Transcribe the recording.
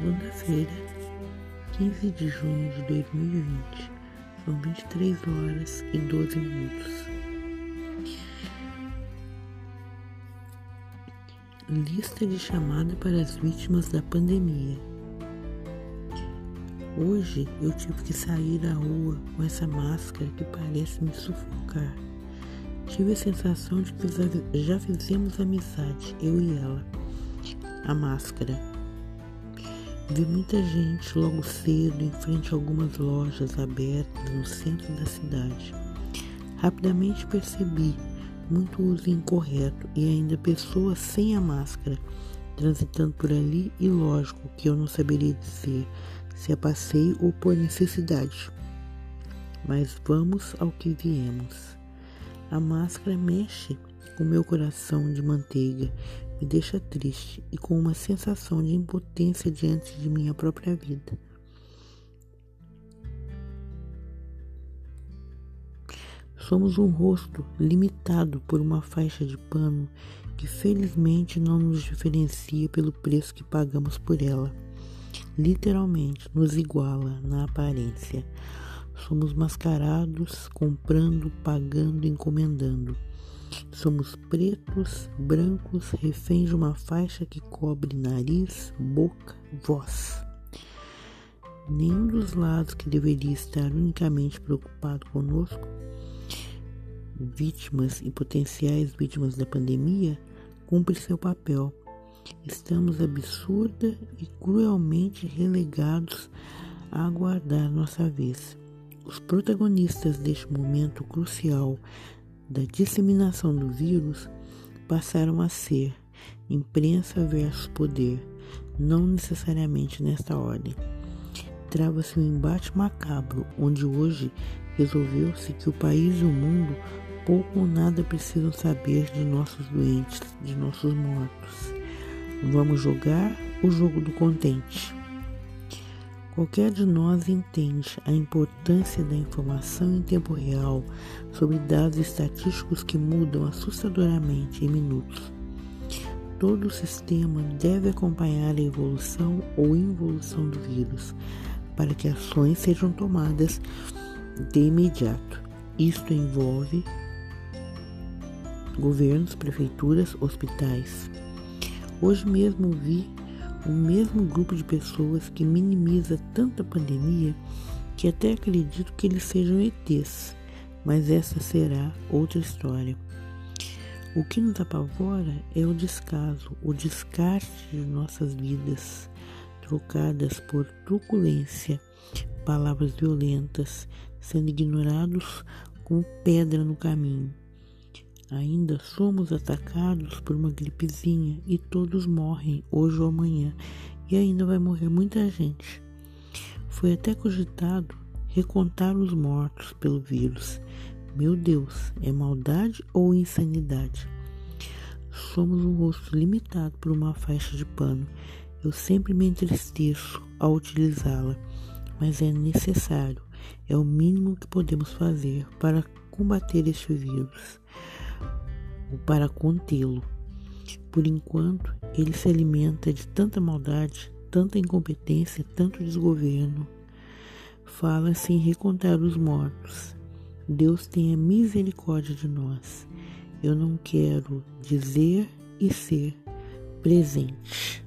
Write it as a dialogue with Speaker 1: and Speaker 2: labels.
Speaker 1: segunda-feira, 15 de junho de 2020. São 23 horas e 12 minutos. Lista de chamada para as vítimas da pandemia. Hoje eu tive que sair à rua com essa máscara que parece me sufocar. Tive a sensação de que já fizemos amizade, eu e ela. A máscara Vi muita gente logo cedo em frente a algumas lojas abertas no centro da cidade. Rapidamente percebi muito uso incorreto e ainda pessoas sem a máscara transitando por ali e lógico que eu não saberia dizer se é passeio ou por necessidade. Mas vamos ao que viemos. A máscara mexe com meu coração de manteiga, me deixa triste e com uma sensação de impotência diante de minha própria vida. Somos um rosto limitado por uma faixa de pano que felizmente não nos diferencia pelo preço que pagamos por ela. Literalmente nos iguala na aparência. Somos mascarados, comprando, pagando, encomendando. Somos pretos, brancos, reféns de uma faixa que cobre nariz, boca, voz. Nenhum dos lados que deveria estar unicamente preocupado conosco, vítimas e potenciais vítimas da pandemia, cumpre seu papel. Estamos absurda e cruelmente relegados a aguardar nossa vez. Os protagonistas deste momento crucial da disseminação do vírus passaram a ser imprensa versus poder, não necessariamente nesta ordem. Trava-se um embate macabro, onde hoje resolveu-se que o país e o mundo pouco ou nada precisam saber de nossos doentes, de nossos mortos. Vamos jogar o jogo do contente. Qualquer de nós entende a importância da informação em tempo real sobre dados estatísticos que mudam assustadoramente em minutos. Todo sistema deve acompanhar a evolução ou involução do vírus para que ações sejam tomadas de imediato. Isto envolve governos, prefeituras, hospitais. Hoje mesmo vi o mesmo grupo de pessoas que minimiza tanta pandemia que até acredito que eles sejam ETs, mas essa será outra história. O que nos apavora é o descaso, o descarte de nossas vidas, trocadas por truculência, palavras violentas, sendo ignorados como pedra no caminho. Ainda somos atacados por uma gripezinha e todos morrem hoje ou amanhã, e ainda vai morrer muita gente. Foi até cogitado recontar os mortos pelo vírus. Meu Deus, é maldade ou insanidade? Somos um rosto limitado por uma faixa de pano. Eu sempre me entristeço ao utilizá-la, mas é necessário, é o mínimo que podemos fazer para combater este vírus ou para contê-lo. Por enquanto, ele se alimenta de tanta maldade, tanta incompetência, tanto desgoverno. Fala-se em recontar os mortos. Deus tenha misericórdia de nós. Eu não quero dizer e ser presente.